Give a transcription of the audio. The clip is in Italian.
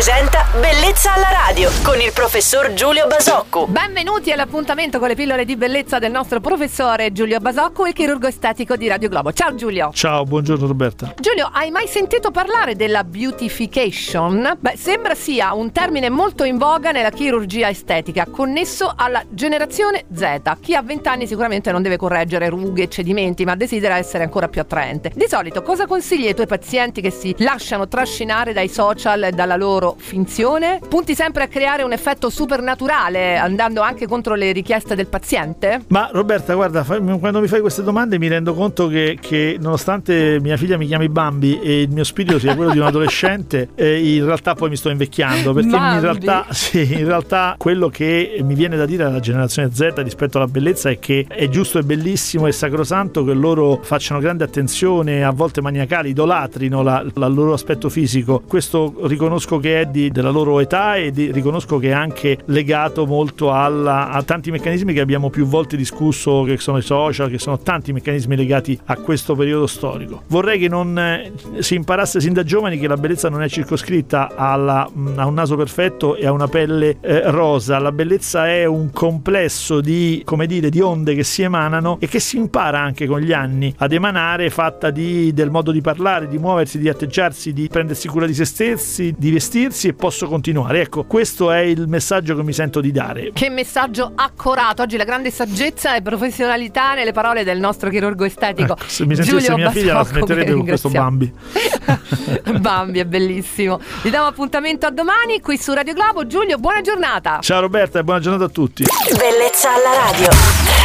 presenta Bellezza alla radio con il professor Giulio Basocco. Benvenuti all'appuntamento con le pillole di bellezza del nostro professore Giulio Basocco, il chirurgo estetico di Radio Globo. Ciao Giulio. Ciao, buongiorno Roberta. Giulio, hai mai sentito parlare della beautification? Beh, sembra sia un termine molto in voga nella chirurgia estetica, connesso alla generazione Z. Chi ha 20 anni sicuramente non deve correggere rughe e cedimenti, ma desidera essere ancora più attraente. Di solito cosa consigli ai tuoi pazienti che si lasciano trascinare dai social e dalla loro finzione? Punti sempre a creare un effetto supernaturale, andando anche contro le richieste del paziente? Ma Roberta, guarda, quando mi fai queste domande mi rendo conto che, che nonostante mia figlia mi chiami Bambi e il mio spirito sia quello di un adolescente, eh, in realtà poi mi sto invecchiando, perché in realtà, sì, in realtà quello che mi viene da dire alla generazione Z rispetto alla bellezza è che è giusto e bellissimo e sacrosanto che loro facciano grande attenzione, a volte maniacali, idolatrino la, la loro aspetto fisico. Questo riconosco che è di, della loro età e di, riconosco che è anche legato molto alla, a tanti meccanismi che abbiamo più volte discusso, che sono i social, che sono tanti meccanismi legati a questo periodo storico. Vorrei che non eh, si imparasse sin da giovani che la bellezza non è circoscritta alla, a un naso perfetto e a una pelle eh, rosa. La bellezza è un complesso di, come dire, di onde che si emanano e che si impara anche con gli anni ad emanare, fatta di, del modo di parlare, di muoversi, di atteggiarsi, di prendersi cura di se stessi, di vestirsi e posso continuare. Ecco, questo è il messaggio che mi sento di dare. Che messaggio accorato. Oggi la grande saggezza e professionalità nelle parole del nostro chirurgo estetico. Ecco, se mi sentisse mia figlia la smetterebbe con questo Bambi. Bambi è bellissimo. Vi diamo appuntamento a domani qui su Radio Globo. Giulio, buona giornata. Ciao Roberta e buona giornata a tutti. Bellezza alla radio.